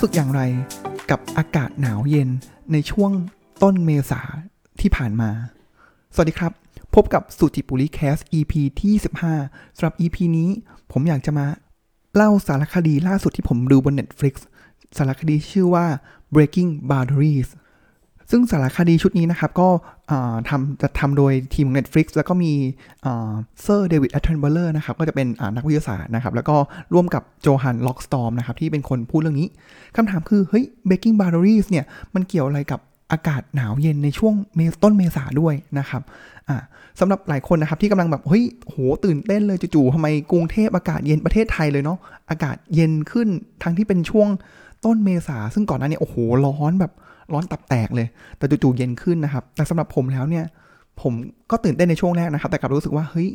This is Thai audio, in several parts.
รู้สึกอย่างไรกับอากาศหนาวเย็นในช่วงต้นเมษาที่ผ่านมา สวัสดีครับ พบกับ SuJiPuLi Cast EP ที่15สำหรับ EP นี้ผมอยากจะมาเล่าสารคดีล่าสุดที่ผมดูบน Netflix สารคดีชื่อว่า Breaking Boundaries ซึ่งสารคดีชุดนี้นะครับ ก็ทำจะทำโดยทีม Netflix แล้วก็มีเซอร์ David Attenborough นะครับ ก็จะเป็นนักวิทยาศาสตร์นะครับ แล้วก็ร่วมกับโจฮันล็อกสตอมนะครับ ที่เป็นคนพูดเรื่องนี้คำถามคือ เฮ้ย Breaking Boundaries เนี่ย มันเกี่ยวอะไรกับอากาศหนาวเย็นในช่วงเมต้นเมษาด้วยนะครับสำหรับหลายคนนะครับที่กำลังแบบ เฮ้ยโหตื่นเต้นเลยจู่ๆทำไมกรุงเทพอากาศเย็นประเทศไทยเลยเนาะอากาศเย็นขึ้นทั้งที่เป็นช่วงต้นเมษาซึ่งก่อนหน้านี้โอ้โหร้อนแบบ ร้อนตับแตกเลย แต่จู่ๆเย็นขึ้นนะครับ แต่สำหรับผมแล้วเนี่ย ผมก็ตื่นเต้นในช่วงแรกนะครับ แต่กลับรู้สึกว่าเฮ้ย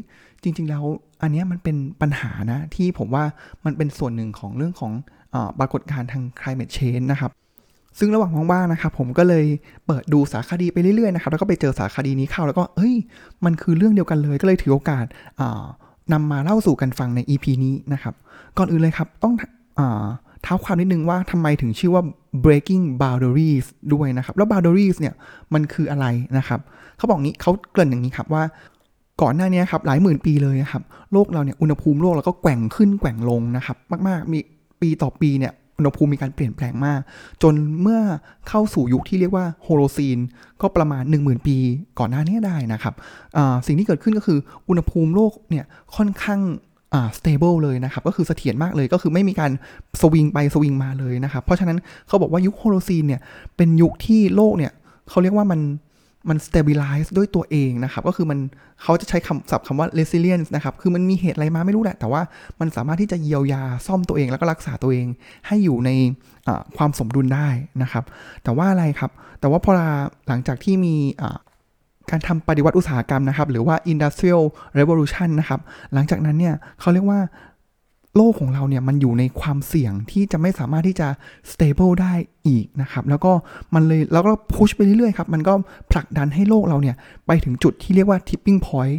จริง ๆ แล้วอันนี้มันเป็นปัญหานะที่ผมว่ามันเป็นส่วนหนึ่งของเรื่องของอปรากฏการณ์ทาง climate change นะครับซึ่งระหว่างว่างๆนะครับผมก็เลยเปิดดูสารคดีไปเรื่อยๆนะครับแล้วก็ไปเจอสารคดีนี้เข้าแล้วก็เฮ้ย มันคือเรื่องเดียวกันเลย ก็เลยถือโอกาสนำมาเล่าสู่กันฟังใน EP นี้นะครับ ก่อนอื่นเลยครับต้อง เท้าความนิดนึงว่าทำไมถึงชื่อว่า breaking boundaries ด้วยนะครับ แล้ว boundaries เนี่ยมันคืออะไรนะครับ เขาบอกงี้เขาเกริ่นอย่างนี้ครับว่าก่อนหน้านี้ครับหลายหมื่นปีเลยครับโลกเราเนี่ยอุณหภูมิโลกเราก็แกว่งขึ้นแกว่งลงนะครับมาก ๆ มีปีต่อปีเนี่ยอุณหภูมิมีการเปลี่ยนแปลงมาก จนเมื่อเข้าสู่ยุคที่เรียกว่าโฮโลซีน ก็ประมาณ 10,000 ปี ก่อนหน้านี้ได้นะครับสิ่งที่เกิดขึ้นก็คืออุณหภูมิโลกเนี่ยค่อนข้าง อ่า stable เลยนะครับ ก็คือเสถียรมากเลยก็คือไม่มีการสวิงไปสวิงมาเลยนะครับ เพราะฉะนั้นเขาบอกว่ายุคโฮโลซีนเนี่ย เป็นยุคที่โลกเนี่ยเขาเรียกว่ามันมัน stabilize ด้วยตัวเองนะครับ ก็คือมันเขาจะใช้คำศัพท์คำว่า resilience นะครับ คือมันมีเหตุอะไรมาไม่รู้แหละ แต่ว่ามันสามารถที่จะเยียวยาซ่อมตัวเองแล้วก็รักษาตัวเองให้อยู่ในความสมดุลได้นะครับ แต่ว่าอะไรครับ แต่ว่าพอหลังจากที่มี การทำปฏิวัติอุตสาหกรรมนะครับ หรือว่า industrial revolution นะครับ หลังจากนั้นเนี่ยเขาเรียกว่าโลกของเราเนี่ยมันอยู่ในความเสี่ยงที่จะไม่สามารถที่จะ stable ได้อีกนะครับ แล้วก็มันเลยแล้วก็พุชไปเรื่อยๆครับ มันก็ผลักดันให้โลกเราเนี่ยไปถึงจุดที่เรียกว่า tipping point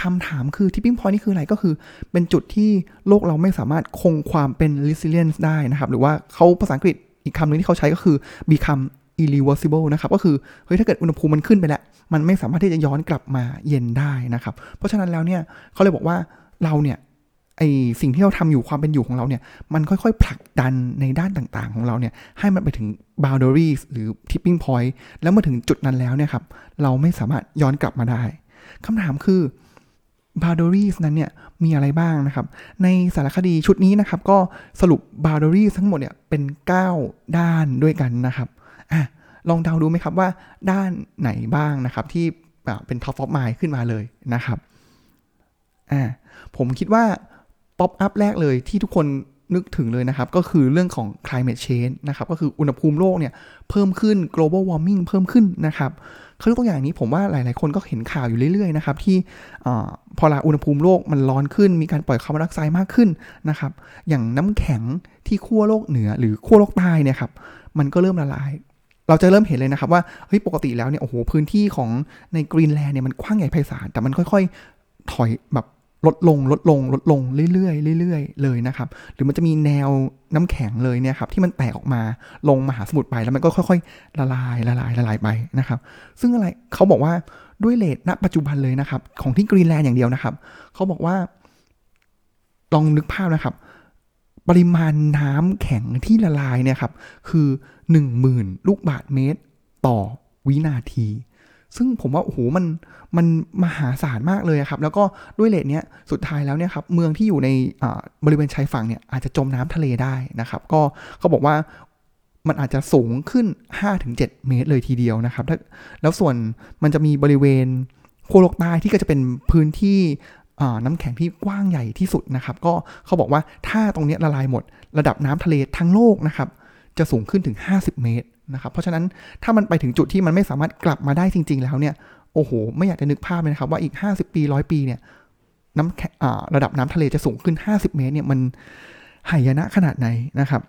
คำถามคือ tipping point นี่คืออะไรก็คือ เป็นจุดที่โลกเราไม่สามารถคงความเป็น resilience ได้นะครับ หรือว่าเขาภาษาอังกฤษอีกคำหนึ่งที่เขาใช้ก็คือ become irreversible นะครับก็คือเฮ้ยถ้าเกิดอุณหภูมิมันขึ้นไปแล้ว มันไม่สามารถที่จะย้อนกลับมาเย็นได้นะครับ เพราะฉะนั้นแล้วเนี่ยเขาเลยบอกว่าเราเนี่ยไอสิ่งที่เราทำอยู่ความเป็นอยู่ของเราเนี่ยมันค่อยๆ ผลักดันในด้านต่างๆ ของเราเนี่ยให้มันไปถึง boundaries หรือ tipping point แล้วมาถึงจุดนั้นแล้วเนี่ยครับเราไม่สามารถย้อนกลับมาได้คำถามคือ boundaries นั้นเนี่ยมีอะไรบ้างนะครับ ในสารคดีชุดนี้นะครับ ก็สรุป boundaries ทั้งหมดเนี่ยเป็น 9 ด้านด้วยกันนะครับ อะลองเดาดูไหมครับว่าด้านไหนบ้างนะครับที่เป็น top of mind ขึ้นมาเลยนะครับอ่าผมคิดว่าป๊อปอัพแรกเลยที่ทุกคนนึกถึงเลยนะครับ ก็คือเรื่องของ climate change นะครับ ก็คืออุณหภูมิโลกเนี่ย เพิ่มขึ้น global warming เพิ่มขึ้นนะครับเขายกตัวอย่างนี้ผมว่าหลาย ๆ คนก็เห็นข่าวอยู่เรื่อย ๆ นะครับ ที่พอละอุณหภูมิโลกมันร้อนขึ้น มีการปล่อยคาร์บอนไดออกไซด์มากขึ้นนะครับ อย่างน้ำแข็งที่ขั้วโลกเหนือหรือขั้วโลกใต้เนี่ยครับ มันก็เริ่มละลาย เราจะเริ่มเห็นเลยนะครับว่าเฮ้ยปกติแล้วเนี่ยโอ้โหพื้นที่ของในกรีนแลนด์เนี่ยมันกว้างใหญ่ไพศาลแต่มันค่อย ๆ ถอยแบบลดลงลดลงลดลงเรื่อยๆเรื่อยๆเลยนะครับ หรือมันจะมีแนวน้ำแข็งเลยเนี่ยครับที่มันแตกออกมาลงมหาสมุทรไปแล้วมันก็ค่อยๆ ละลายละลายละลายไปนะครับ ซึ่งอะไรเขาบอกว่าด้วยเลทณปัจจุบันเลยนะครับ ของที่กรีนแลนด์อย่างเดียวนะครับ เขาบอกว่า ลองนึกภาพนะครับ ปริมาณน้ำแข็งที่ละลายเนี่ยครับคือหนึ่งหมื่นลูกบาทเมตรต่อวินาที ซึ่งผมว่าโอ้โหมันมันมหาศาลมากเลยครับ แล้วก็ด้วยเลทเนี้ยสุดท้ายแล้วเนี่ยครับเมืองที่อยู่ในบริเวณชายฝั่งเนี่ยอาจจะจมน้ำทะเลได้นะครับ ก็เขาบอกว่ามันอาจจะสูงขึ้น 5-7 เมตรเลยทีเดียวนะครับแล้วส่วนมันจะมีบริเวณโคโลกใต้ที่ก็จะเป็นพื้นที่ น้ำแข็งที่กว้างใหญ่ที่สุดนะครับ ก็เขาบอกว่าถ้าตรงนี้ละลายหมด ระดับน้ำทะเลทั้งโลกนะครับ จะสูงขึ้นถึง 50 เมตรนะครับ เพราะฉะนั้นถ้ามันไปถึงจุดที่มันไม่สามารถกลับมาได้จริง ๆ แล้วเนี่ยโอ้โห ไม่อยากจะนึกภาพเลยนะครับว่าอีก 50 ปีร้อยปีเนี่ยน้ำระดับน้ำทะเลจะสูงขึ้น 50 เมตรเนี่ยมันหายนะขนาดไหนนะครับ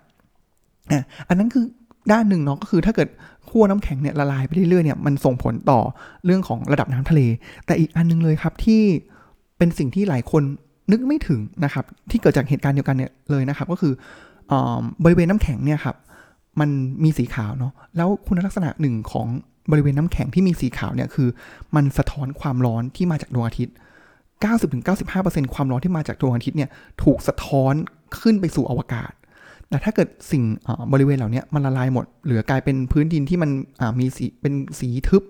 อันนั้นคือด้านหนึ่งเนาะก็คือถ้าเกิดขั้วน้ำแข็งเนี่ยละลายไปเรื่อยๆเนี่ยมันส่งผลต่อเรื่องของระดับน้ำทะเล แต่อีกอันนึงเลยครับที่ เป็นสิ่งที่หลายคนนึกไม่ถึงนะครับ ที่เกิดจากเหตุการณ์เดียวกันเนี่ยเลยนะครับ ก็คือบริเวณน้ำแข็งเนี่ยครับมันมีสีขาวเนาะแล้วคุณลักษณะหนึ่งของบริเวณน้ำแข็งที่มีสีขาวเนี่ยคือ มันสะท้อนความร้อนที่มาจากดวงอาทิตย์ 90-95%ความร้อนที่มาจากดวงอาทิตย์เนี่ยถูกสะท้อนขึ้นไปสู่อวกาศแต่ถ้าเกิดสิ่งบริเวณเหล่านี้มันละลายหมด เหลือกลายเป็นพื้นดินที่มันมีสีเป็นสีทึบ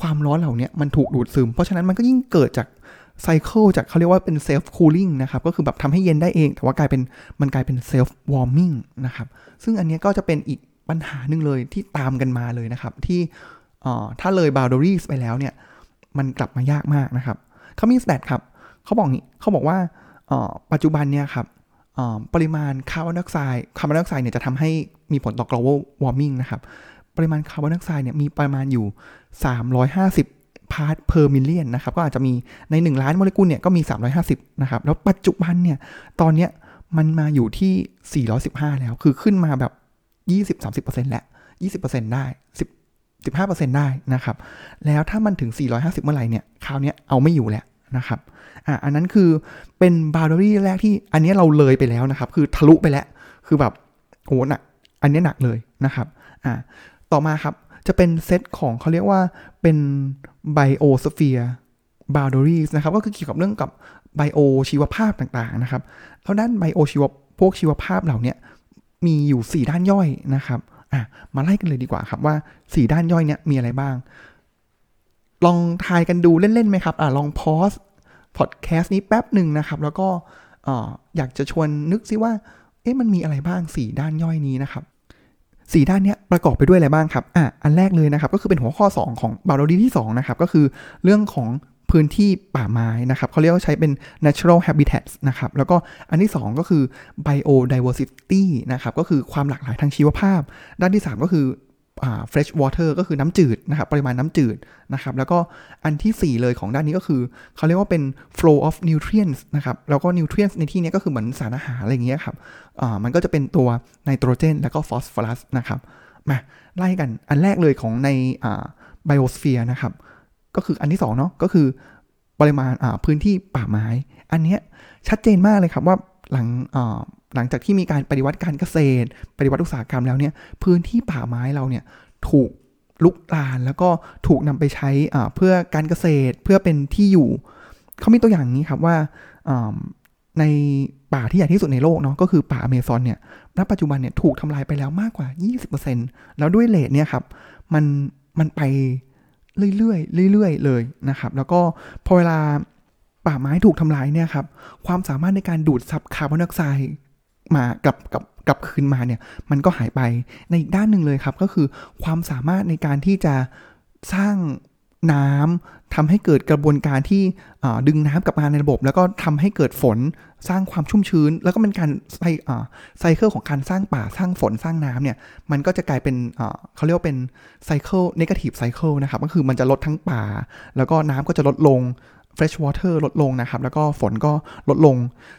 ความร้อนเหล่านี้มันถูกดูดซึม เพราะฉะนั้นมันก็ยิ่งเกิดจาก cycle จากเขาเรียกว่าเป็น self-cooling นะครับ ก็คือแบบทำให้เย็นได้เอง แต่ว่ากลายเป็นมันกลายเป็น self-warming นะครับ ซึ่งอันนี้ก็จะเป็นอีกปัญหาหนึ่งเลยที่ตามกันมาเลยนะครับ ที่ถ้าเลย boundary ไปแล้วเนี่ย มันกลับมายากมากนะครับเขามี stat ครับเขาบอกนี้เขาบอกว่าปัจจุบันเนี่ยครับปริมาณคาร์บอนไดออกไซด์คาร์บอนไดออกไซด์เนี่ยจะทำให้มีผลต่อ global warming นะครับ ปริมาณคาร์บอนไดออกไซด์เนี่ยมีประมาณอยู่ 350 part per million นะครับ ก็อาจจะมีใน 1 ล้านโมเลกุลเนี่ยก็มี 350 นะครับ แล้วปัจจุบันเนี่ย ตอนเนี้ยมันมาอยู่ที่ 415 แล้ว คือขึ้นมาแบบ 20-30%แล้ว 20%ได้ 10 15%ได้นะครับ แล้วถ้ามันถึง 450 เมื่อไหร่เนี่ย คราวนี้เอาไม่อยู่แล้วนะครับ อะ อันนั้นคือเป็น boundary แรกที่อันนี้เราเลยไปแล้วนะครับ คือทะลุไปแล้ว คือแบบโอ้หนัก อันนี้หนักเลยนะครับ อะ ต่อมาครับ จะเป็นเซตของเขาเรียกว่าเป็น biosphere boundary นะครับ ก็คือเกี่ยวกับเรื่องกับ bio ชีวภาพต่างๆนะครับแล้วด้าน bio ชีวพวกชีวภาพเหล่านี้มีอยู่ 4 ด้านย่อยนะครับอะมาไล่กันเลยดีกว่าครับว่า 4 ด้านย่อยเนี้ยมีอะไรบ้าง ลองทายกันดูเล่นๆไหมครับอะลองพอสพอดแคสต์นี้แป๊บหนึ่งนะครับ แล้วก็อยากจะชวนนึกซิว่า เอ๊ะมันมีอะไรบ้าง 4 ด้านย่อยนี้นะครับ สี่ด้านนี้ประกอบไปด้วยอะไรบ้างครับอะอันแรกเลยนะครับก็คือเป็นหัวข้อ 2 ของบาโลดีที่2นะครับก็คือเรื่องของพื้นที่ป่าไม้นะครับเขาเรียกว่าใช้เป็น natural habitats นะครับ แล้วก็อันที่ 2 ก็คือ biodiversity นะครับ ก็คือความหลากหลายทางชีวภาพ ด้านที่ 3 ก็คือ fresh water ก็คือน้ำจืดนะครับปริมาณน้ำจืดนะครับแล้วก็อันที่ 4 เลยของด้านนี้ก็คือเขาเรียกว่าเป็น flow of nutrients นะครับแล้วก็ nutrients ในที่นี้ก็คือเหมือนสารอาหารอะไรอย่างเงี้ยครับมันก็จะเป็นตัวไนโตรเจน แล้วก็ฟอสฟอรัสนะครับมาไล่กันอันแรกเลยของในไบโอสเฟียร์นะครับก็คืออันที่2เนาะก็คือปริมาณพื้นที่ป่าไม้ อันเนี้ยชัดเจนมากเลยครับว่าหลัง หลังจากที่มีการปฏิวัติการเกษตร ปฏิวัติอุตสาหกรรมแล้วเนี่ยพื้นที่ป่าไม้เราเนี่ยถูกลุกลานแล้วก็ถูกนำไปใช้เพื่อการเกษตรเพื่อเป็นที่อยู่เขามีตัวอย่างนี้ครับว่าในป่าที่ใหญ่ที่สุดในโลกเนาะก็คือป่าอเมซอนเนี่ยณปัจจุบันเนี่ยถูกทำลายไปแล้วมากกว่า 20%แล้วด้วยเลทเนี่ยครับมันมันไปเรื่อยๆเรื่อยๆเลยนะครับ แล้วก็พอเวลาป่าไม้ถูกทำลายเนี่ยครับความสามารถในการดูดซับคาร์บอนไดออกไซด์ มากับกับกลับคืนมาเนี่ยมันก็หายไปในอีกด้านหนึ่งเลยครับ ก็คือความสามารถในการที่จะสร้างน้ำทำให้เกิดกระบวนการที่ดึงน้ำกลับมาในระบบ แล้วก็ทำให้เกิดฝนสร้างความชุ่มชื้น แล้วก็เป็นการไซcycle ของการสร้างป่าสร้างฝนสร้างน้ำเนี่ยมันก็จะกลายเป็นเขาเรียกว่าเป็น cycle negative cycle นะครับก็คือมันจะลดทั้งป่า แล้วก็น้ำก็จะลดลง fresh water ลดลงนะครับ แล้วก็ฝนก็ลดลง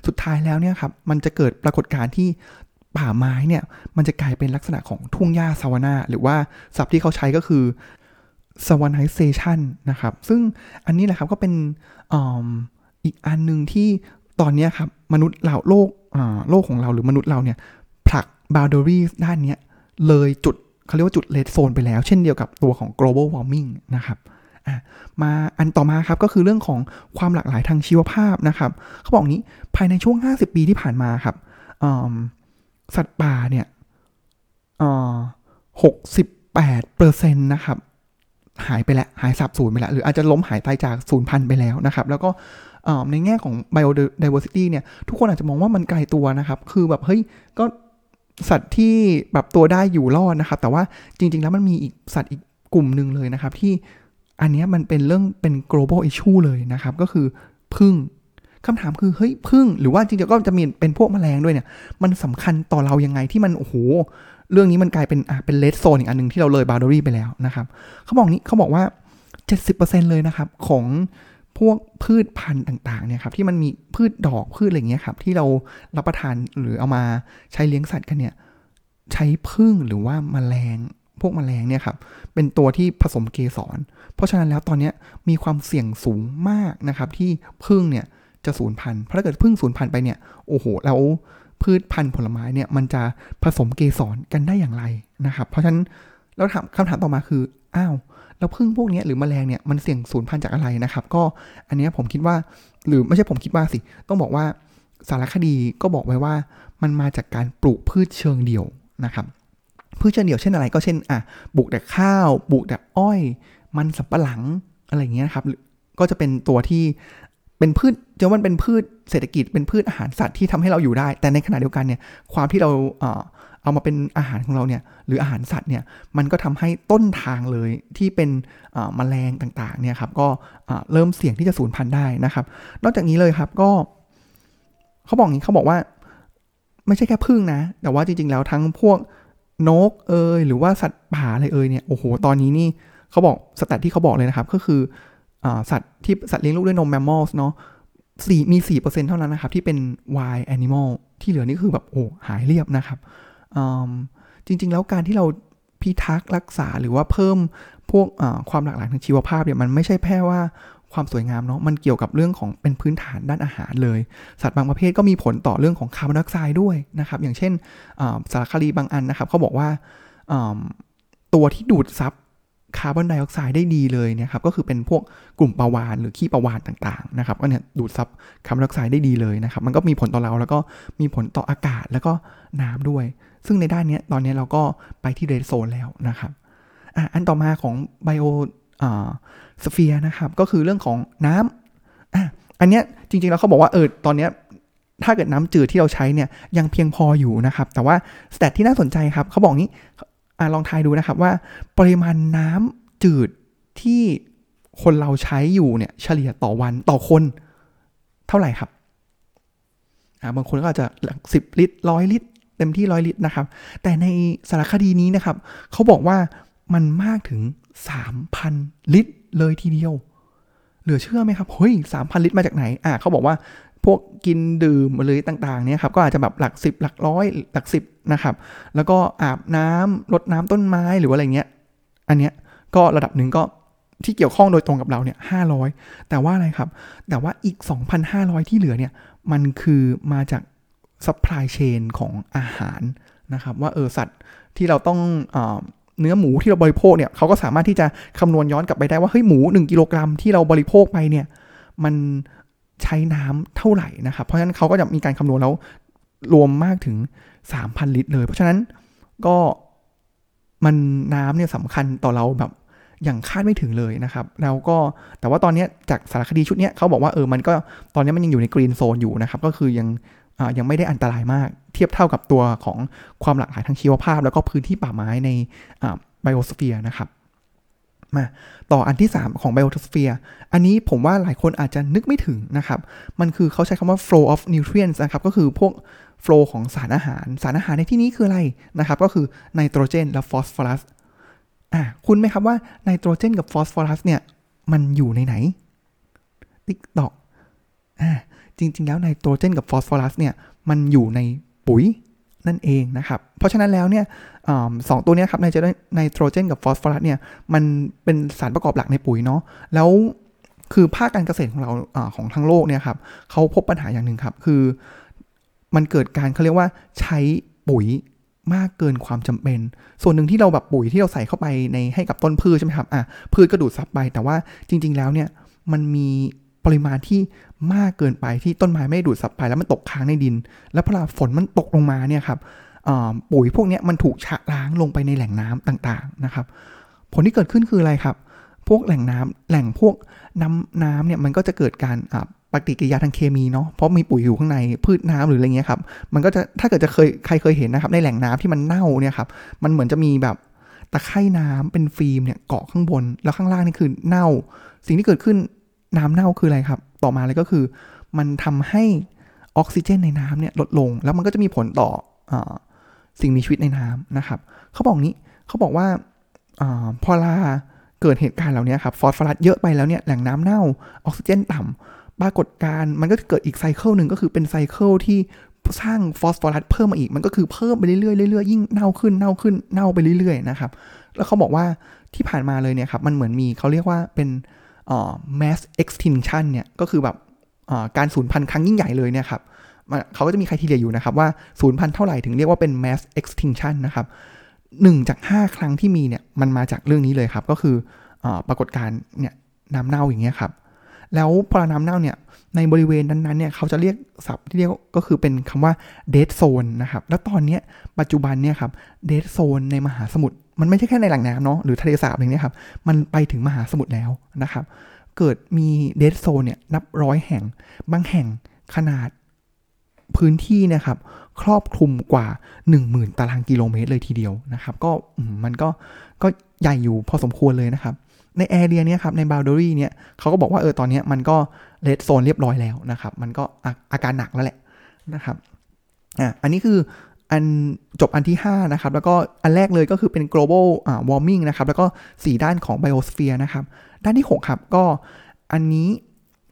สุดท้ายแล้วเนี่ยครับมันจะเกิดปรากฏการณ์ที่ป่าไม้เนี่ยมันจะกลายเป็นลักษณะของทุ่งหญ้าซาวานาหรือว่าศัพท์ที่เขาใช้ก็คือ savanization นะครับ ซึ่งอันนี้แหละครับก็เป็นออีกอันหนึ่งที่ตอนนี้ครับมนุษย์เราโลกโลกของเราหรือมนุษย์เราเนี่ยผลัก boundary ด้านนี้เลยจุดเขาเรียกว่าจุดเลดโซนไปแล้ว เช่นเดียวกับตัวของ global warming นะครับ มาอันต่อมาครับก็คือเรื่องของความหลากหลายทางชีวภาพนะครับเขาบอกนี้ภายในช่วง 50 ปีที่ผ่านมาครับสัตว์ป่าเนี่ยหกสิบแปดเปอร์เซ็นต์นะครับ หายไปแล้ว หายสับสูญไปแล้ว หรืออาจจะล้มหายตายจากศูนย์พันไปแล้วนะครับ แล้วก็ในแง่ของ biodiversity เนี่ย ทุกคนอาจจะมองว่ามันไกลตัวนะครับ คือแบบ เฮ้ย ก็สัตว์ที่แบบตัวได้อยู่รอดนะครับ แต่ว่าจริง ๆ แล้วมันมีอีกสัตว์อีกกลุ่มหนึ่งเลยนะครับ ที่ อันนี้มันเป็นเรื่องเป็น global issue เลยนะครับ ก็คือพึ่งคำถามคือเฮ้ยพึ่งหรือว่าจริงๆก็จะมีเป็นพวกแมลงด้วยเนี่ย มันสำคัญต่อเรายังไงที่มันโอ้โหเรื่องนี้มันกลายเป็นอะเป็น red zone อีกอันหนึ่งที่เราเลย boundary ไปแล้วนะครับเขาบอกนี้เขาบอกว่า 70%เลยนะครับของพวกพืชพันธุ์ต่างๆเนี่ยครับที่มันมีพืชดอกพืชอะไรเงี้ยครับที่เรารับประทานหรือเอามาใช้เลี้ยงสัตว์กันเนี่ย ใช้ผึ้งหรือว่ามาแมลง พวกมแมลงเนี่ยครับเป็นตัวที่ผสมเกสร เพราะฉะนั้นแล้วตอนนี้มีความเสี่ยงสูงมากนะครับที่ผึ้งเนี่ยจะสูญพันธุ์เพราะถ้าเกิดผึ้งสูญพันธุ์ไปเนี่ยโอ้โหแล้วพืชพันธุ์ผลไม้เนี่ยมันจะผสมเกสรกันได้อย่างไรนะครับ เพราะฉะนั้นแล้วถามคำถามต่อมาคืออ้าวแล้วพึ่งพวกนี้หรือมแมลงเนี่ยมันเสี่ยงสูญพันธุ์จากอะไรนะครับ ก็อันนี้ผมคิดว่าหรือไม่ใช่ผมคิดว่าสิ ต้องบอกว่าสารคดีก็บอกไว้ว่ามันมาจากการปลูกพืชเชิงเดี่ยวนะครับ พืชเชิงเดี่ยวเช่นอะไรก็เช่นอะปลูกแต่ข้าวปลูกแต่อ้อย มันสำปะหลังอะไรเงี้ยครับก็จะเป็นตัวที่เป็นพืชจะว่าเป็นพืชเศรษฐกิจเป็นพืชอาหารสัตว์ที่ทำให้เราอยู่ได้ แต่ในขณะเดียวกันเนี่ยความที่เราเอามาเป็นอาหารของเราเนี่ยหรืออาหารสัตว์เนี่ยมันก็ทำให้ต้นทางเลยที่เป็นมแมลงต่างๆเนี่ยครับก็เริ่มเสี่ยงที่จะสูญพันธุ์ได้นะครับ นอกจากนี้เลยครับก็เขาบอกงี้เขาบอกว่า ไม่ใช่แค่พึ่งนะ แต่ว่าจริงๆแล้วทั้งพวก นกเอยหรือว่าสัตว์ป่าอะไรเอยเนี่ยโอ้โหตอนนี้นี่เขาบอกสแตทที่เขาบอกเลยนะครับ ก็คืออสัตว์ที่สัตว์เลี้ยงลูกด้วยนมแมมมอลส์เนาะสี่มีสี่เปอร์เซ็นเท่านั้นนะครับ ที่เป็น wild animal ที่เหลือนี่คือแบบโอ้หายเรียบนะครับจริง ๆ แล้วการที่เราพิทักษ์รักษาหรือว่าเพิ่มพวกความหลากหลายทางชีวภาพเนี่ยมันไม่ใช่แค่ว่า ความสวยงามเนาะมันเกี่ยวกับเรื่องของเป็นพื้นฐานด้านอาหารเลย สัตว์บางประเภทก็มีผลต่อเรื่องของคาร์บอนไดออกไซด์ด้วยนะครับ อย่างเช่นสารคดีบางอันนะครับเขาบอกว่าตัวที่ดูดซับคาร์บอนไดออกไซด์ได้ดีเลยเนี่ยครับก็คือเป็นพวกกลุ่มปลาวาฬหรือขี้ปลาวาฬต่างๆนะครับก็เนี่ยดูดซับคาร์บอนไดออกไซด์ได้ดีเลยนะครับ มันก็มีผลต่อเราแล้วก็มีผลต่ออากาศแล้วก็น้ำด้วย ซึ่งในด้านนี้ตอนนี้เราก็ไปที่ red zone แล้วนะครับอะอันต่อมาของ biosphere นะครับ ก็คือเรื่องของน้ำอะอันเนี้ยจริงๆแล้วเขาบอกว่าเออตอนเนี้ยถ้าเกิดน้ำจืดที่เราใช้เนี่ยยังเพียงพออยู่นะครับ แต่ว่าสแตทที่น่าสนใจครับเขาบอกงี้อลองทายดูนะครับว่าปริมาณน้ำจืดที่คนเราใช้อยู่เนี่ยเฉลี่ยต่อวันต่อคน เท่าไหร่ครับบางคนก็อาจจะหลักสิบลิตรร้อยลิตรเต็มที่ร้อยลิตรนะครับ แต่ในสารคดีนี้นะครับเขาบอกว่ามันมากถึง สามพันลิตรเลยทีเดียว เหลือเชื่อไหมครับ เฮ้ยสามพันลิตรมาจากไหน อ่าเขาบอกว่าพวกกินดื่มหรือต่างๆเนี่ยครับก็อาจจะแบบหลักสิบหลักร้อยหลักสิบนะครับแล้วก็อาบน้ำรดน้ำต้นไม้หรือว่าอะไรเงี้ยอันเนี้ยก็ระดับหนึ่งก็ที่เกี่ยวข้องโดยตรงกับเราเนี่ยห้าร้อยแต่ว่าอะไรครับ แต่ว่าอีก 2,500 ที่เหลือเนี่ยมันคือมาจาก supply chain ของอาหารนะครับว่าเออสัตว์ที่เราต้อง เนื้อหมูที่เราบริโภคเนี่ยเขาก็สามารถที่จะคำนวณย้อนกลับไปได้ว่าเฮ้ยหมู 1 กิโลกรัมที่เราบริโภคไปเนี่ยมันใช้น้ำเท่าไหร่นะครับ เพราะฉะนั้นเขาก็จะมีการคำนวณแล้วรวมมากถึง 3,000 ลิตรเลย เพราะฉะนั้นก็มันน้ำเนี่ยสำคัญต่อเราแบบอย่างคาดไม่ถึงเลยนะครับแล้วก็แต่ว่าตอนนี้จากสารคดีชุดนี้เขาบอกว่าเออมันก็ตอนนี้มันยังอยู่ในกรีนโซนอยู่นะครับ ก็คือยัง ยังไม่ได้อันตรายมาก เทียบเท่ากับตัวของความหลากหลายทางชีวภาพ แล้วก็พื้นที่ป่าไม้ใน biosphere นะครับมาต่ออันที่ 3 ของ biosphere อันนี้ผมว่าหลายคนอาจจะนึกไม่ถึงนะครับ มันคือเขาใช้คำว่า flow of nutrients นะครับ ก็คือพวก flow ของสารอาหาร สารอาหารในที่นี้คืออะไรนะครับ ก็คือไนโตรเจนและฟอสฟอรัสอะคุณรู้ไหมครับว่าไนโตรเจนกับฟอสฟอรัสเนี่ย มันอยู่ในไหน ติ๊กตอกอ่า จริง ๆ แล้วไนโตรเจนกับฟอสฟอรัสเนี่ยมันอยู่ในปุ๋ยนั่นเองนะครับ เพราะฉะนั้นแล้วเนี่ยสองตัวนี้ครับไนโตรไนโตรเจนกับฟอสฟอรัสเนี่ยมันเป็นสารประกอบหลักในปุ๋ยเนาะแล้วคือภาคการเกษตรของเราอของทั้งโลกเนี่ยครับเขาพบปัญหาอย่างหนึ่งครับ คือมันเกิดการเขาเรียกว่าใช้ปุ๋ยมากเกินความจำเป็น ส่วนหนึ่งที่เราแบบปุ๋ยที่เราใส่เข้าไปในให้กับต้นพืชใช่ไหมครับอะพืชก็ดูดซับไปแต่ว่าจริง ๆ แล้วเนี่ยมันมี ปริมาณที่มากเกินไปที่ต้นไม้ไม่ดูดซับไปแล้วมันตกค้างในดิน แล้วพอฝนมันตกลงมาเนี่ยครับปุ๋ยพวกนี้มันถูกชะล้างลงไปในแหล่งน้ำต่างๆนะครับ ผลที่เกิดขึ้นคืออะไรครับ พวกแหล่งน้ำแหล่งพวกน้ำน้ำเนี่ยมันก็จะเกิดการปฏิกิริยาทางเคมีเนาะเพราะมีปุ๋ยอยู่ข้างในพืชน้ำหรืออะไรเงี้ยครับมันก็จะถ้าเกิดจะเคยใครเคยเห็นนะครับ ในแหล่งน้ำที่มันเน่าเนี่ยครับมันเหมือนจะมีแบบตะไคร่น้ำเป็นฟิล์มเนี่ยเกาะข้างบนแล้วข้างล่างนี่คือเน่า สิ่งที่เกิดขึ้น น้ำเน่าคืออะไรครับ ต่อมาเลยก็คือ มันทำให้ออกซิเจนในน้ำเนี่ยลดลง แล้วมันก็จะมีผลต่ออสิ่งมีชีวิตในน้ำนะครับ เขาบอกนี้เขาบอกว่าอพอลาเกิดเหตุการณ์เหล่านี้ครับฟอสฟอรัสเยอะไปแล้วเนี่ยแหล่งน้ำเน่าออกซิเจนต่ำปรากฏการมันก็จะเกิดอีกไซเคิลหนึ่งก็คือเป็นไซเคิลที่สร้างฟอสฟอรัสเพิ่มมาอีก มันก็คือเพิ่มไปเรื่อยๆเรื่อยๆยิ่งเน่าขึ้นเน่าขึ้นเน่าไปเรื่อยๆนะครับ แล้วเขาบอกว่าที่ผ่านมาเลยเนี่ยครับมันเหมือนมีเขาเรียกว่าเป็น mass extinction เนี่ยก็คือแบบอ่อการสูญพันธุ์ครั้งยิ่งใหญ่เลยเนี่ยครับเขาก็จะมีใครทีเรียอยู่นะครับว่าศูนย์พันธ์เท่าไหร่ถึงเรียกว่าเป็น mass extinction นะครับหนึ่งจาก 5 ครั้งที่มีเนี่ยมันมาจากเรื่องนี้เลยครับก็คืออปรากฏการณ์เนี่ยน้ำเน่าอย่างเงี้ยครับแล้วพอน้ำเน่าเนี่ยในบริเวณนั้นๆเนี่ยเขาจะเรียกศัพท์ที่เรียกก็คือเป็นคำว่า dead zone นะครับแล้วตอนนี้ปัจจุบันเนี่ยครับ dead zone ในมหาสมุทร มันไม่ใช่แค่ในแหลังน้ำเนาะหรือทะเลสาบอย่างนี้ครับมันไปถึงมหาสมุทรแล้วนะครับ เกิดมี dead zone เนี่ยนับร้อยแห่ง บางแห่งขนาดพื้นที่นะครับ ครอบคลุมกว่า 10,000 ตารางกิโลเมตรเลยทีเดียวนะครับ ก็มันก็ก็ใหญ่อยู่พอสมควรเลยนะครับ ใน area เนี้ครับใน boundary เนี่ยเขาก็บอกว่าเออตอนนี้มันก็ red zone เรียบร้อยแล้วนะครับ มันก็อาการหนักแล้วแหละนะครับอะอันนี้คือ อันจบอันที่ 5 นะครับ แล้วก็อันแรกเลยก็คือเป็น global warming นะครับ แล้วก็ 4 ด้านของ biosphere นะครับ ด้านที่ 6 ครับ ก็อันนี้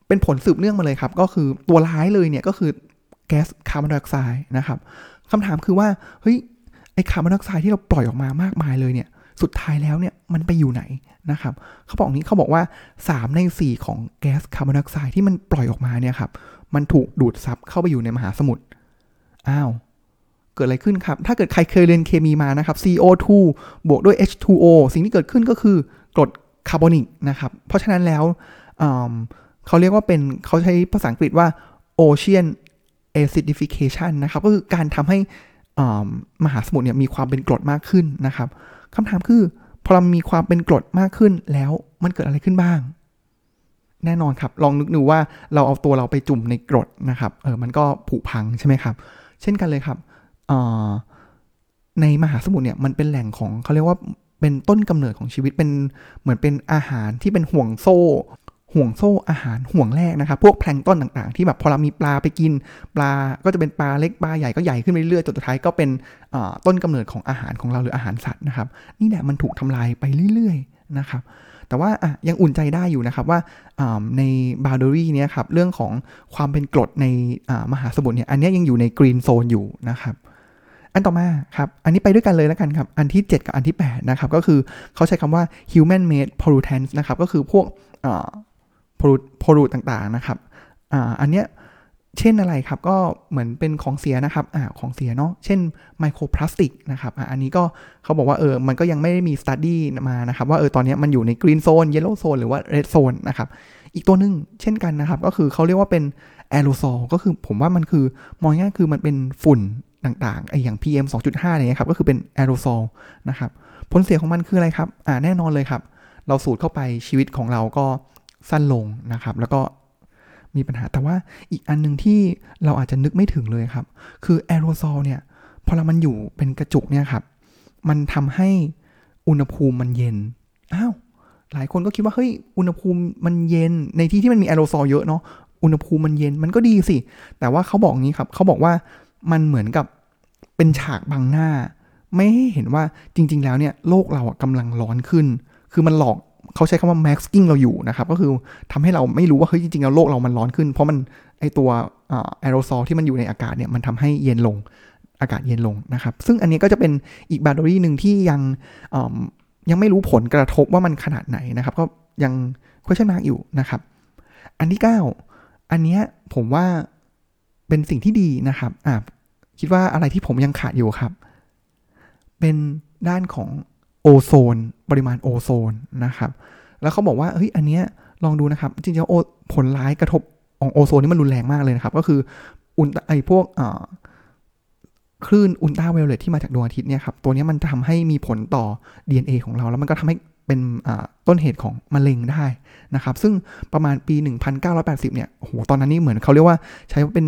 เป็นผลสืบเนื่องมาเลยครับ ก็คือตัวร้ายเลยเนี่ยก็คือแก๊สคาร์บอนไดออกไซด์นะครับคำถามคือว่า เฮ้ย ไอ้คาร์บอนไดออกไซด์ที่เราปล่อยออกมามากมายเลยเนี่ย สุดท้ายแล้วเนี่ยมันไปอยู่ไหนนะครับเขาบอกนี้เขาบอกว่า 3 ใน 4 ของแก๊สคาร์บอนไดออกไซด์ที่มันปล่อยออกมาเนี่ยครับ มันถูกดูดซับเข้าไปอยู่ในมหาสมุทร อ้าว เกิดอะไรขึ้นครับ ถ้าเกิดใครเคยเรียนเคมีมานะครับ CO2 บวกด้วย H2O สิ่งที่เกิดขึ้นก็คือกรดคาร์บอนิกนะครับ เพราะฉะนั้นแล้วเขาเรียกว่าเป็นเขาใช้ภาษาอังกฤษว่า ocean acidification นะครับ ก็คือการทำให้มหาสมุทรเนี่ยมีความเป็นกรดมากขึ้นนะครับคำถามคือพอเรามีความเป็นกรดมากขึ้นแล้วมันเกิดอะไรขึ้นบ้าง แน่นอนครับ ลองนึกดูว่าเราเอาตัวเราไปจุ่มในกรดนะครับเออมันก็ผุพังใช่ไหมครับ เช่นกันเลยครับ ในมหาสมุทรเนี่ยมันเป็นแหล่งของเขาเรียกว่าเป็นต้นกำเนิดของชีวิตเป็นเหมือนเป็นอาหารที่เป็นห่วงโซ่ ห่วงโซ่อาหารห่วงแรกนะครับ พวกแพลงต้นต่างๆ ที่แบบพอเรามีปลาไปกิน ปลาก็จะเป็นปลาเล็กปลาใหญ่ก็ใหญ่ขึ้นไปเรื่อยจนสุดท้ายก็เป็นต้นกำเนิดของอาหารของเราหรืออาหารสัตว์นะครับ นี่แหละมันถูกทำลายไปเรื่อยๆนะครับแต่ว่ายังอุ่นใจได้อยู่นะครับว่าในบาวเดอรี่เนี่ยครับเรื่องของความเป็นกรดในมหาสมุทรเนี่ยอันนี้ยังอยู่ในกรีนโซนอยู่นะครับ อันต่อมาครับ อันนี้ไปด้วยกันเลยแล้วกันครับ อันที่ 7 กับอันที่ 8 นะครับ ก็คือเขาใช้คำว่า human made pollutants นะครับ ก็คือพวก pollute ต่างๆนะครับออันเนี้ยเช่นอะไรครับ ก็เหมือนเป็นของเสียนะครับอของเสียเนาะ เช่นไมโครพลาสติกนะครับออันนี้ก็เขาบอกว่าเออ มันก็ยังไม่ได้มี study มานะครับ ว่าเออ ตอนนี้มันอยู่ใน green zone yellow zone หรือว่า red zone นะครับ อีกตัวหนึ่งเช่นกันนะครับ ก็คือเขาเรียกว่าเป็นแอโรซลก็คือผมว่ามันคือมองง่ายคือมันเป็นฝุ่น ต่างๆไอ้อย่าง PM 2.5อะไรเงี้ยครับก็คือเป็นแอโรโซลนะครับผลเสียของมันคืออะไรครับอ่าแน่นอนเลยครับ เราสูดเข้าไปชีวิตของเราก็สั้นลงนะครับ แล้วก็มีปัญหาแต่ว่าอีกอันหนึ่งที่เราอาจจะนึกไม่ถึงเลยครับ คือแอโรโซลเนี่ยพอเรามันอยู่เป็นกระจุกเนี่ยครับ มันทำให้อุณหภูมิมันเย็นอ้าวหลายคนก็คิดว่าเฮ้ยอุณหภูมิมันเย็นในที่ที่มันมีแอโรโซลเยอะเนาะอุณหภูมิมันเย็นมันก็ดีสิ แต่ว่าเขาบอกงี้ครับ เขาบอกว่า มันเหมือนกับเป็นฉากบังหน้า ไม่ให้เห็นว่าจริง ๆ แล้วเนี่ยโลกเรากำลังร้อนขึ้น คือมันหลอกเขาใช้คำว่า masking เราอยู่นะครับ ก็คือทำให้เราไม่รู้ว่าเฮ้ยจริงๆแล้วโลกเรามันร้อนขึ้น เพราะมันไอตัวแอโรซอลที่มันอยู่ในอากาศเนี่ยมันทำให้เย็นลงอากาศเย็นลงนะครับ ซึ่งอันนี้ก็จะเป็นอีกแบตเตอรี่หนึ่งที่ยังยังไม่รู้ผลกระทบว่ามันขนาดไหนนะครับ ก็ยัง question mark อยู่นะครับ อันที่ 9 อันนี้ผมว่า เป็นสิ่งที่ดีนะครับอ่าคิดว่าอะไรที่ผมยังขาดอยู่ครับ เป็นด้านของโอโซน ปริมาณโอโซนนะครับ แล้วเขาบอกว่าเฮ้ยอันเนี้ยลองดูนะครับ จริงๆผลร้ายกระทบของโอโซนนี่มันรุนแรงมากเลยนะครับ ก็คืออุลไอพวกคลื่นอุลตราไวโอเลตที่มาจากดวงอาทิตย์เนี่ยครับ ตัวนี้มันทำให้มีผลต่อ DNA ของเรา แล้วมันก็ทำให้เป็นต้นเหตุของมะเร็งได้นะครับ ซึ่งประมาณปี 1980 เนี่ยโหตอนนั้นนี่เหมือนเขาเรียกว่าใช้เป็น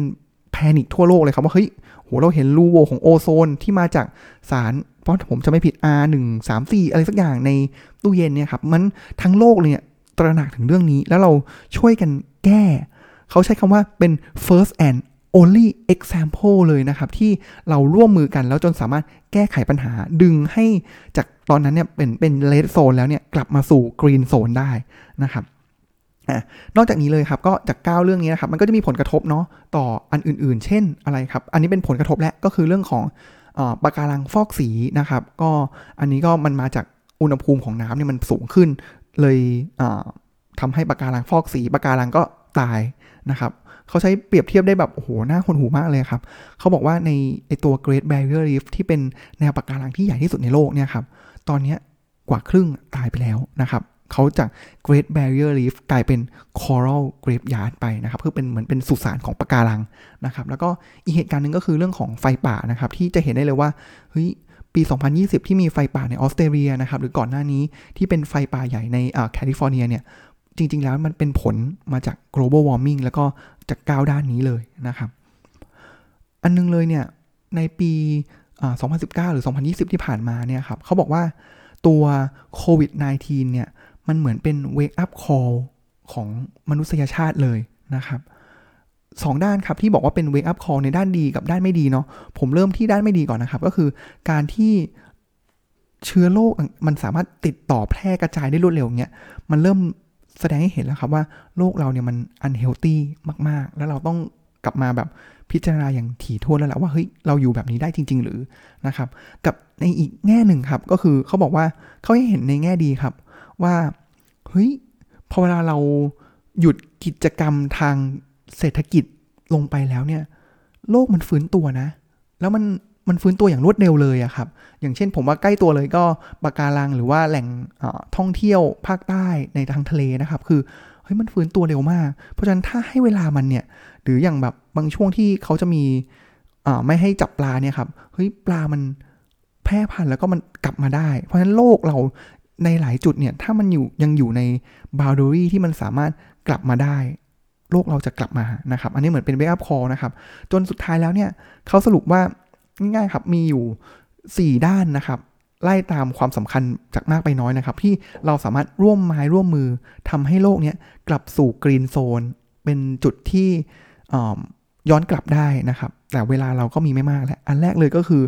แพนิคทั่วโลกเลยครับว่าเฮ้ยโหเราเห็นรูโวของโอโซนที่มาจากสารเพราะผมจะไม่ผิด R 1 3 4อะไรสักอย่างในตู้เย็นเนี่ยครับมันทั้งโลกเลยเนี่ยตระหนักถึงเรื่องนี้แล้วเราช่วยกันแก้ เขาใช้คำว่าเป็น first and only example เลยนะครับ ที่เราร่วมมือกันแล้วจนสามารถแก้ไขปัญหาดึงให้จากตอนนั้นเนี่ยเป็นเป็น red zone แล้วเนี่ยกลับมาสู่ green zone ได้นะครับ นอกจากนี้เลยครับก็จากก้าเรื่องนี้นะครับมันก็จะมีผลกระทบเนาะต่ออันอื่นๆ เช่นอะไรครับ อันนี้เป็นผลกระทบและก็คือเรื่องของปะการังฟอกสีนะครับ ก็อันนี้ก็มันมาจากอุณหภูมิของน้ำเนี่ยมันสูงขึ้น เลยทำให้ปะการังฟอกสีปะการังก็ตายนะครับเขาใช้เปรียบเทียบได้แบบโอ้โหน่าคนหูมากเลยครับเขาบอกว่าในไอตัว Great Barrier Reef ที่เป็นแนวปะการังที่ใหญ่ที่สุดในโลกเนี่ยครับตอนนี้กว่าครึ่งตายไปแล้วนะครับ เขาจาก Great Barrier Reef กลายเป็น Coral Graveyard ไปนะครับคือเป็นเหมือนเป็นสุสานของปะการังนะครับแล้วก็อีกเหตุการณ์หนึ่งก็คือเรื่องของไฟป่านะครับที่จะเห็นได้เลยว่าเฮ้ยปี 2020 ที่มีไฟป่าในออสเตรเลียนะครับหรือก่อนหน้านี้ที่เป็นไฟป่าใหญ่ในแคลิฟอร์เนียเนี่ยจริง ๆ แล้วมันเป็นผลมาจาก global warming แล้วก็จากก้าวด้านนี้เลยนะครับ อันนึงเลยเนี่ยในปี 2019 หรือ 2020 ที่ผ่านมาเนี่ยครับเขาบอกว่าตัวโควิด -19 เนี่ย มันเหมือนเป็น wake up call ของมนุษยชาติเลยนะครับสองด้านครับที่บอกว่าเป็น wake up call ในด้านดีกับด้านไม่ดีเนาะผมเริ่มที่ด้านไม่ดีก่อนนะครับ ก็คือการที่เชื้อโรคมันสามารถติดต่อแพร่กระจายได้รวดเร็วเงี้ยมันเริ่มแสดงให้เห็นแล้วครับว่าโลกเราเนี่ยมัน unhealthy มาก ๆ แล้วเราต้องกลับมาแบบพิจารณาอย่างถี่ถ้วนแล้วแหละว่าเฮ้ยเราอยู่แบบนี้ได้จริง ๆ หรือนะครับ กับในอีกแง่หนึ่งครับก็คือเขาบอกว่าเขาให้เห็นในแง่ดีครับ ว่าเฮ้ยพอเวลาเราหยุดกิจกรรมทางเศรษฐกิจลงไปแล้วเนี่ย โลกมันฟื้นตัวนะ แล้วมันมันฟื้นตัวอย่างรวดเร็วเลยอะครับ อย่างเช่นผมว่าใกล้ตัวเลยก็ปาการังหรือว่าแหล่งท่องเที่ยวภาคใต้ในทางทะเลนะครับ คือเฮ้ยมันฟื้นตัวเร็วมาก เพราะฉะนั้นถ้าให้เวลามันเนี่ย หรืออย่างแบบบางช่วงที่เขาจะมีไม่ให้จับปลาเนี่ยครับ เฮ้ยปลามันแพร่พันธุ์แล้วก็มันกลับมาได้ เพราะฉะนั้นโลกเรา ในหลายจุดเนี่ยถ้ามันอยู่ยังอยู่ในบาวดูรี่ที่มันสามารถกลับมาได้ โลกเราจะกลับมานะครับ อันนี้เหมือนเป็น wake up call นะครับ จนสุดท้ายแล้วเนี่ยเขาสรุปว่าง่ายๆครับมีอยู่ 4 ด้านนะครับ ไล่ตามความสำคัญจากมากไปน้อยนะครับ ที่เราสามารถร่วมไม้ร่วมมือทำให้โลกนี้กลับสู่ green zone เป็นจุดที่ย้อนกลับได้นะครับ แต่เวลาเราก็มีไม่มากแหละอันแรกเลยก็คือ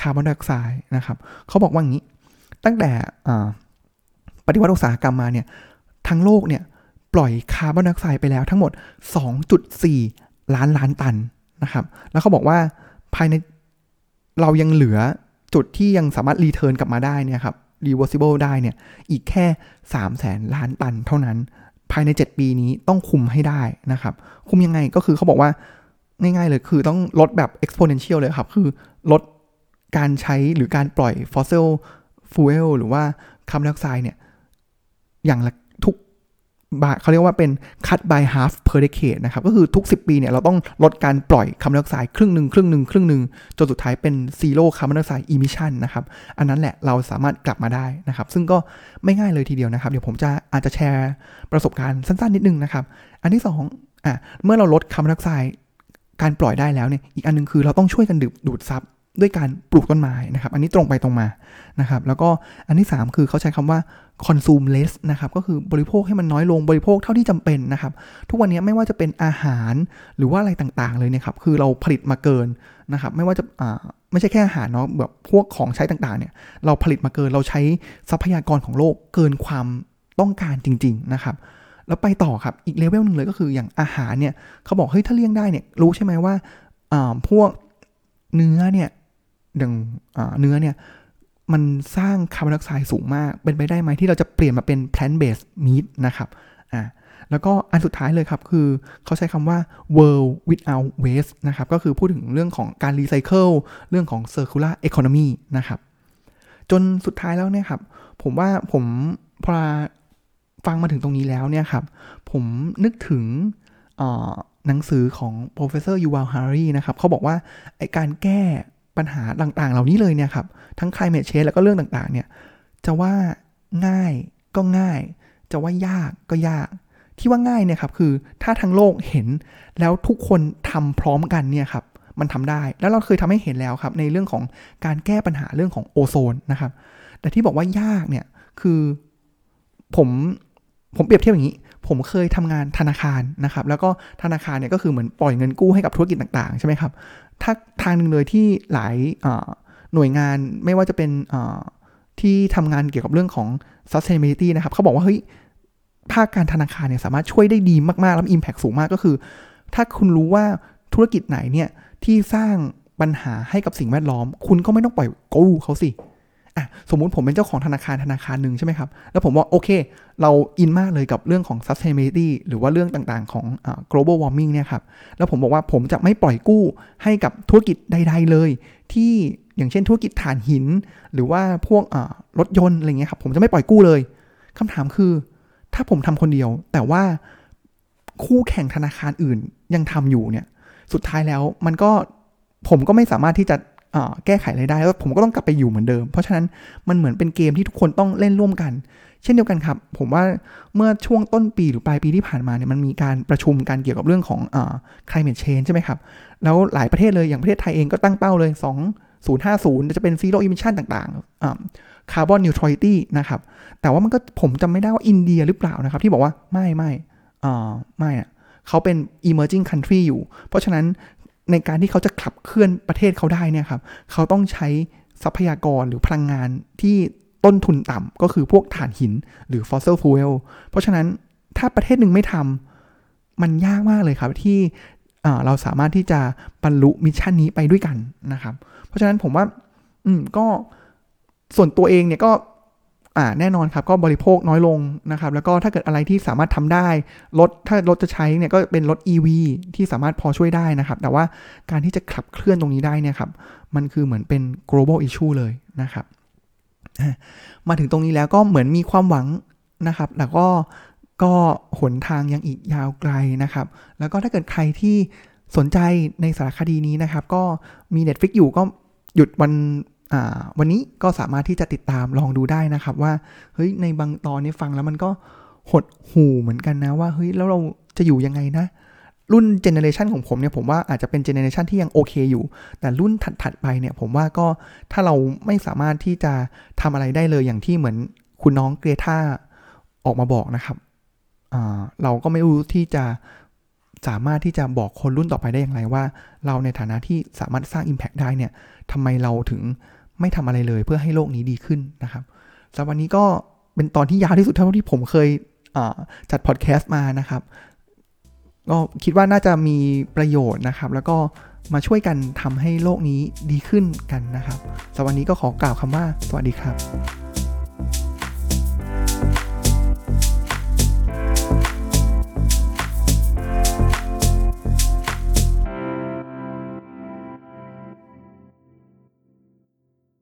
คาร์บอนไดออกไซด์นะครับเขาบอกว่าอย่างนี้ ตั้งแต่ ปฏิวัติอุตสาหกรรมมาเนี่ยทั้งโลกเนี่ยปล่อยคาร์บอนไดออกไซด์ไปแล้วทั้งหมด 2.4 ล้านล้านตันนะครับ แล้วเขาบอกว่าภายในเรายังเหลือจุดที่ยังสามารถรีเทิร์นกลับมาได้เนี่ยครับ reversible ได้เนี่ยอีกแค่3 0 0แสนล้านตันเท่านั้น ภายใน 7 ปีนี้ต้องคุมให้ได้นะครับ คุมยังไงก็คือเขาบอกว่าง่ายๆเลยคือต้องลดแบบ exponential เลยครับ คือลดการใช้หรือการปล่อย fossil fuel หรือว่าคาร์บอนไดออกไซด์เนี่ย อย่างละเขาเรียกว่าเป็น cut by half per decade นะครับ ก็คือทุก 10 ปีเนี่ยเราต้องลดการปล่อยคาร์บอนไดออกไซด์ครึ่งหนึ่งครึ่งหนึ่งครึ่งหนึ่งจนสุดท้ายเป็น zero carbon dioxide emission นะครับ อันนั้นแหละเราสามารถกลับมาได้นะครับ ซึ่งก็ไม่ง่ายเลยทีเดียวนะครับ เดี๋ยวผมจะอาจจะแชร์ประสบการณ์สั้นๆนิดนึงนะครับ อันที่2อะเมื่อเราลดคาร์บอนไดออกไซด์การปล่อยได้แล้วเนี่ยอีกอันนึงคือเราต้องช่วยกันดูดซับ ด้วยการปลูกต้นไม้นะครับ อันนี้ตรงไปตรงมานะครับ แล้วก็อันที่ 3 คือเขาใช้คำว่า consume less นะครับ ก็คือบริโภคให้มันน้อยลงบริโภคเท่าที่จำเป็นนะครับ ทุกวันนี้ไม่ว่าจะเป็นอาหารหรือว่าอะไรต่างๆ เลยเนี่ยครับ คือเราผลิตมาเกินนะครับ ไม่ว่าจะไม่ใช่แค่อาหารเนาะแบบพวกของใช้ต่างๆ เนี่ย เราผลิตมาเกินเราใช้ทรัพยากรของโลกเกินความต้องการจริง ๆ นะครับแล้วไปต่อครับ อีกเลเวลหนึ่งเลยก็คืออย่างอาหารเนี่ยเขาบอกเฮ้ยถ้าเลี่ยงได้เนี่ยรู้ใช่ไหมว่าพวกเนื้อเนี่ย อย่างเนื้อเนี่ยมันสร้างคาร์บอนไดออกไซด์สูงมาก เป็นไปได้ไหมที่เราจะเปลี่ยนมาเป็น plant based meat นะครับอ่าแล้วก็อันสุดท้ายเลยครับ คือเขาใช้คำว่า world without waste นะครับ ก็คือพูดถึงเรื่องของการรีไซเคิลเรื่องของ circular economy นะครับ จนสุดท้ายแล้วเนี่ยครับ ผมว่าผมพอฟังมาถึงตรงนี้แล้วเนี่ยครับ ผมนึกถึงหนังสือของ professor Yuval Harari นะครับ เขาบอกว่าไอการแก้ ปัญหาต่างๆ เหล่านี้เลยเนี่ยครับ ทั้ง climate change แล้วก็เรื่องต่างๆ เนี่ย จะว่าง่ายก็ง่าย จะว่ายากก็ยาก ที่ว่าง่ายเนี่ยครับคือถ้าทั้งโลกเห็นแล้วทุกคนทำพร้อมกันเนี่ยครับมันทำได้ แล้วเราเคยทำให้เห็นแล้วครับ ในเรื่องของการแก้ปัญหาเรื่องของโอโซนนะครับ แต่ที่บอกว่ายากเนี่ยคือผมผมเปรียบเทียบอย่างนี้ ผมเคยทำงานธนาคารนะครับ แล้วก็ธนาคารเนี่ยก็คือเหมือนปล่อยเงินกู้ให้กับธุรกิจต่างๆ ใช่ไหมครับ ถ้าทางหนึ่งเลยที่หลายหน่วยงานไม่ว่าจะเป็นที่ทำงานเกี่ยวกับเรื่องของ sustainability นะครับ เขาบอกว่า เฮ้ย ภาคการธนาคารเนี่ยสามารถช่วยได้ดีมาก ๆ แล้ว impact สูงมากก็คือ ถ้าคุณรู้ว่าธุรกิจไหนเนี่ย ที่สร้างปัญหาให้กับสิ่งแวดล้อม คุณก็ไม่ต้องปล่อยกู้เขาสิ อะสมมุติผมเป็นเจ้าของธนาคารธนาคารหนึ่งใช่ไหมครับ แล้วผมว่าโอเค เราอินมากเลยกับเรื่องของ sustainability หรือว่าเรื่องต่างๆ ของอ global warming เนี่ยครับ แล้วผมบอกว่าผมจะไม่ปล่อยกู้ให้กับธุรกิจใด ๆ เลย ที่อย่างเช่นธุรกิจถ่านหิน หรือว่าพวกรถยนต์อะไรเงี้ยครับ ผมจะไม่ปล่อยกู้เลยคำถามคือ ถ้าผมทำคนเดียว แต่ว่าคู่แข่งธนาคารอื่นยังทำอยู่เนี่ย สุดท้ายแล้วมันก็ผมก็ไม่สามารถที่จะ แก้ไขอะไรได้แล้วผมก็ต้องกลับไปอยู่เหมือนเดิม เพราะฉะนั้นมันเหมือนเป็นเกมที่ทุกคนต้องเล่นร่วมกัน เช่นเดียวกันครับ ผมว่าเมื่อช่วงต้นปีหรือปลายปีที่ผ่านมาเนี่ยมันมีการประชุมการเกี่ยวกับเรื่องของอ climate change ใช่ไหมครับ แล้วหลายประเทศเลยอย่างประเทศไทยเองก็ตั้งเป้าเลย 2050 จะเป็น zero emission ต่างๆ carbon neutrality นะครับ แต่ว่ามันก็ผมจำไม่ได้ว่าอินเดียหรือเปล่านะครับ ที่บอกว่าไม่ไม่ไม่อะเขาเป็น emerging country อยู่ เพราะฉะนั้น ในการที่เขาจะขับเคลื่อนประเทศเขาได้เนี่ยครับเขาต้องใช้ทรัพยากรหรือพลังงานที่ต้นทุนต่ำก็คือพวกถ่านหินหรือ fossil fuel เพราะฉะนั้นถ้าประเทศหนึ่งไม่ทำมันยากมากเลยครับที่เราสามารถที่จะบรรลุมิชชั่นนี้ไปด้วยกันนะครับ เพราะฉะนั้นผมว่า อืมก็ส่วนตัวเองเนี่ยก็ อ่าแน่นอนครับก็บริโภคน้อยลงนะครับแล้วก็ถ้าเกิดอะไรที่สามารถทำได้รถถ้ารถจะใช้เนี่ยก็เป็นรถ EV ที่สามารถพอช่วยได้นะครับ แต่ว่าการที่จะขับเคลื่อนตรงนี้ได้เนี่ยครับมันคือเหมือนเป็น global issue เลยนะครับมาถึงตรงนี้แล้วก็เหมือนมีความหวังนะครับ แล้วก็ก็หนทางยังอีกยาวไกลนะครับ แล้วก็ถ้าเกิดใครที่สนใจในสารคดีนี้นะครับ ก็มี Netflix อยู่ก็หยุดวัน วันนี้ก็สามารถที่จะติดตามลองดูได้นะครับว่าเฮ้ยในบางตอนนี้ฟังแล้วมันก็หดหูเหมือนกันนะว่าเฮ้ยแล้วเราจะอยู่ยังไงนะ รุ่นเจเนเรชันของผมเนี่ยผมว่าอาจจะเป็นเจเนเรชันที่ยังโอเคอยู่ แต่รุ่นถัดๆไปเนี่ยผมว่าก็ถ้าเราไม่สามารถที่จะทำอะไรได้เลยอย่างที่เหมือนคุณน้องเกรธาออกมาบอกนะครับเราก็ไม่รู้ที่จะสามารถที่จะบอกคนรุ่นต่อไปได้อย่างไรว่า เราในฐานะที่สามารถสร้าง Impact ได้เนี่ยทำไมเราถึง ไม่ทำอะไรเลยเพื่อให้โลกนี้ดีขึ้นนะครับสำหรับวันนี้ก็เป็นตอนที่ยาวที่สุดเท่าที่ผมเคยจัดพอดแคสต์มานะครับ ก็คิดว่าน่าจะมีประโยชน์นะครับ แล้วก็มาช่วยกันทำให้โลกนี้ดีขึ้นกันนะครับสำหรับวันนี้ก็ขอกล่าวคำว่า สวัสดีครับ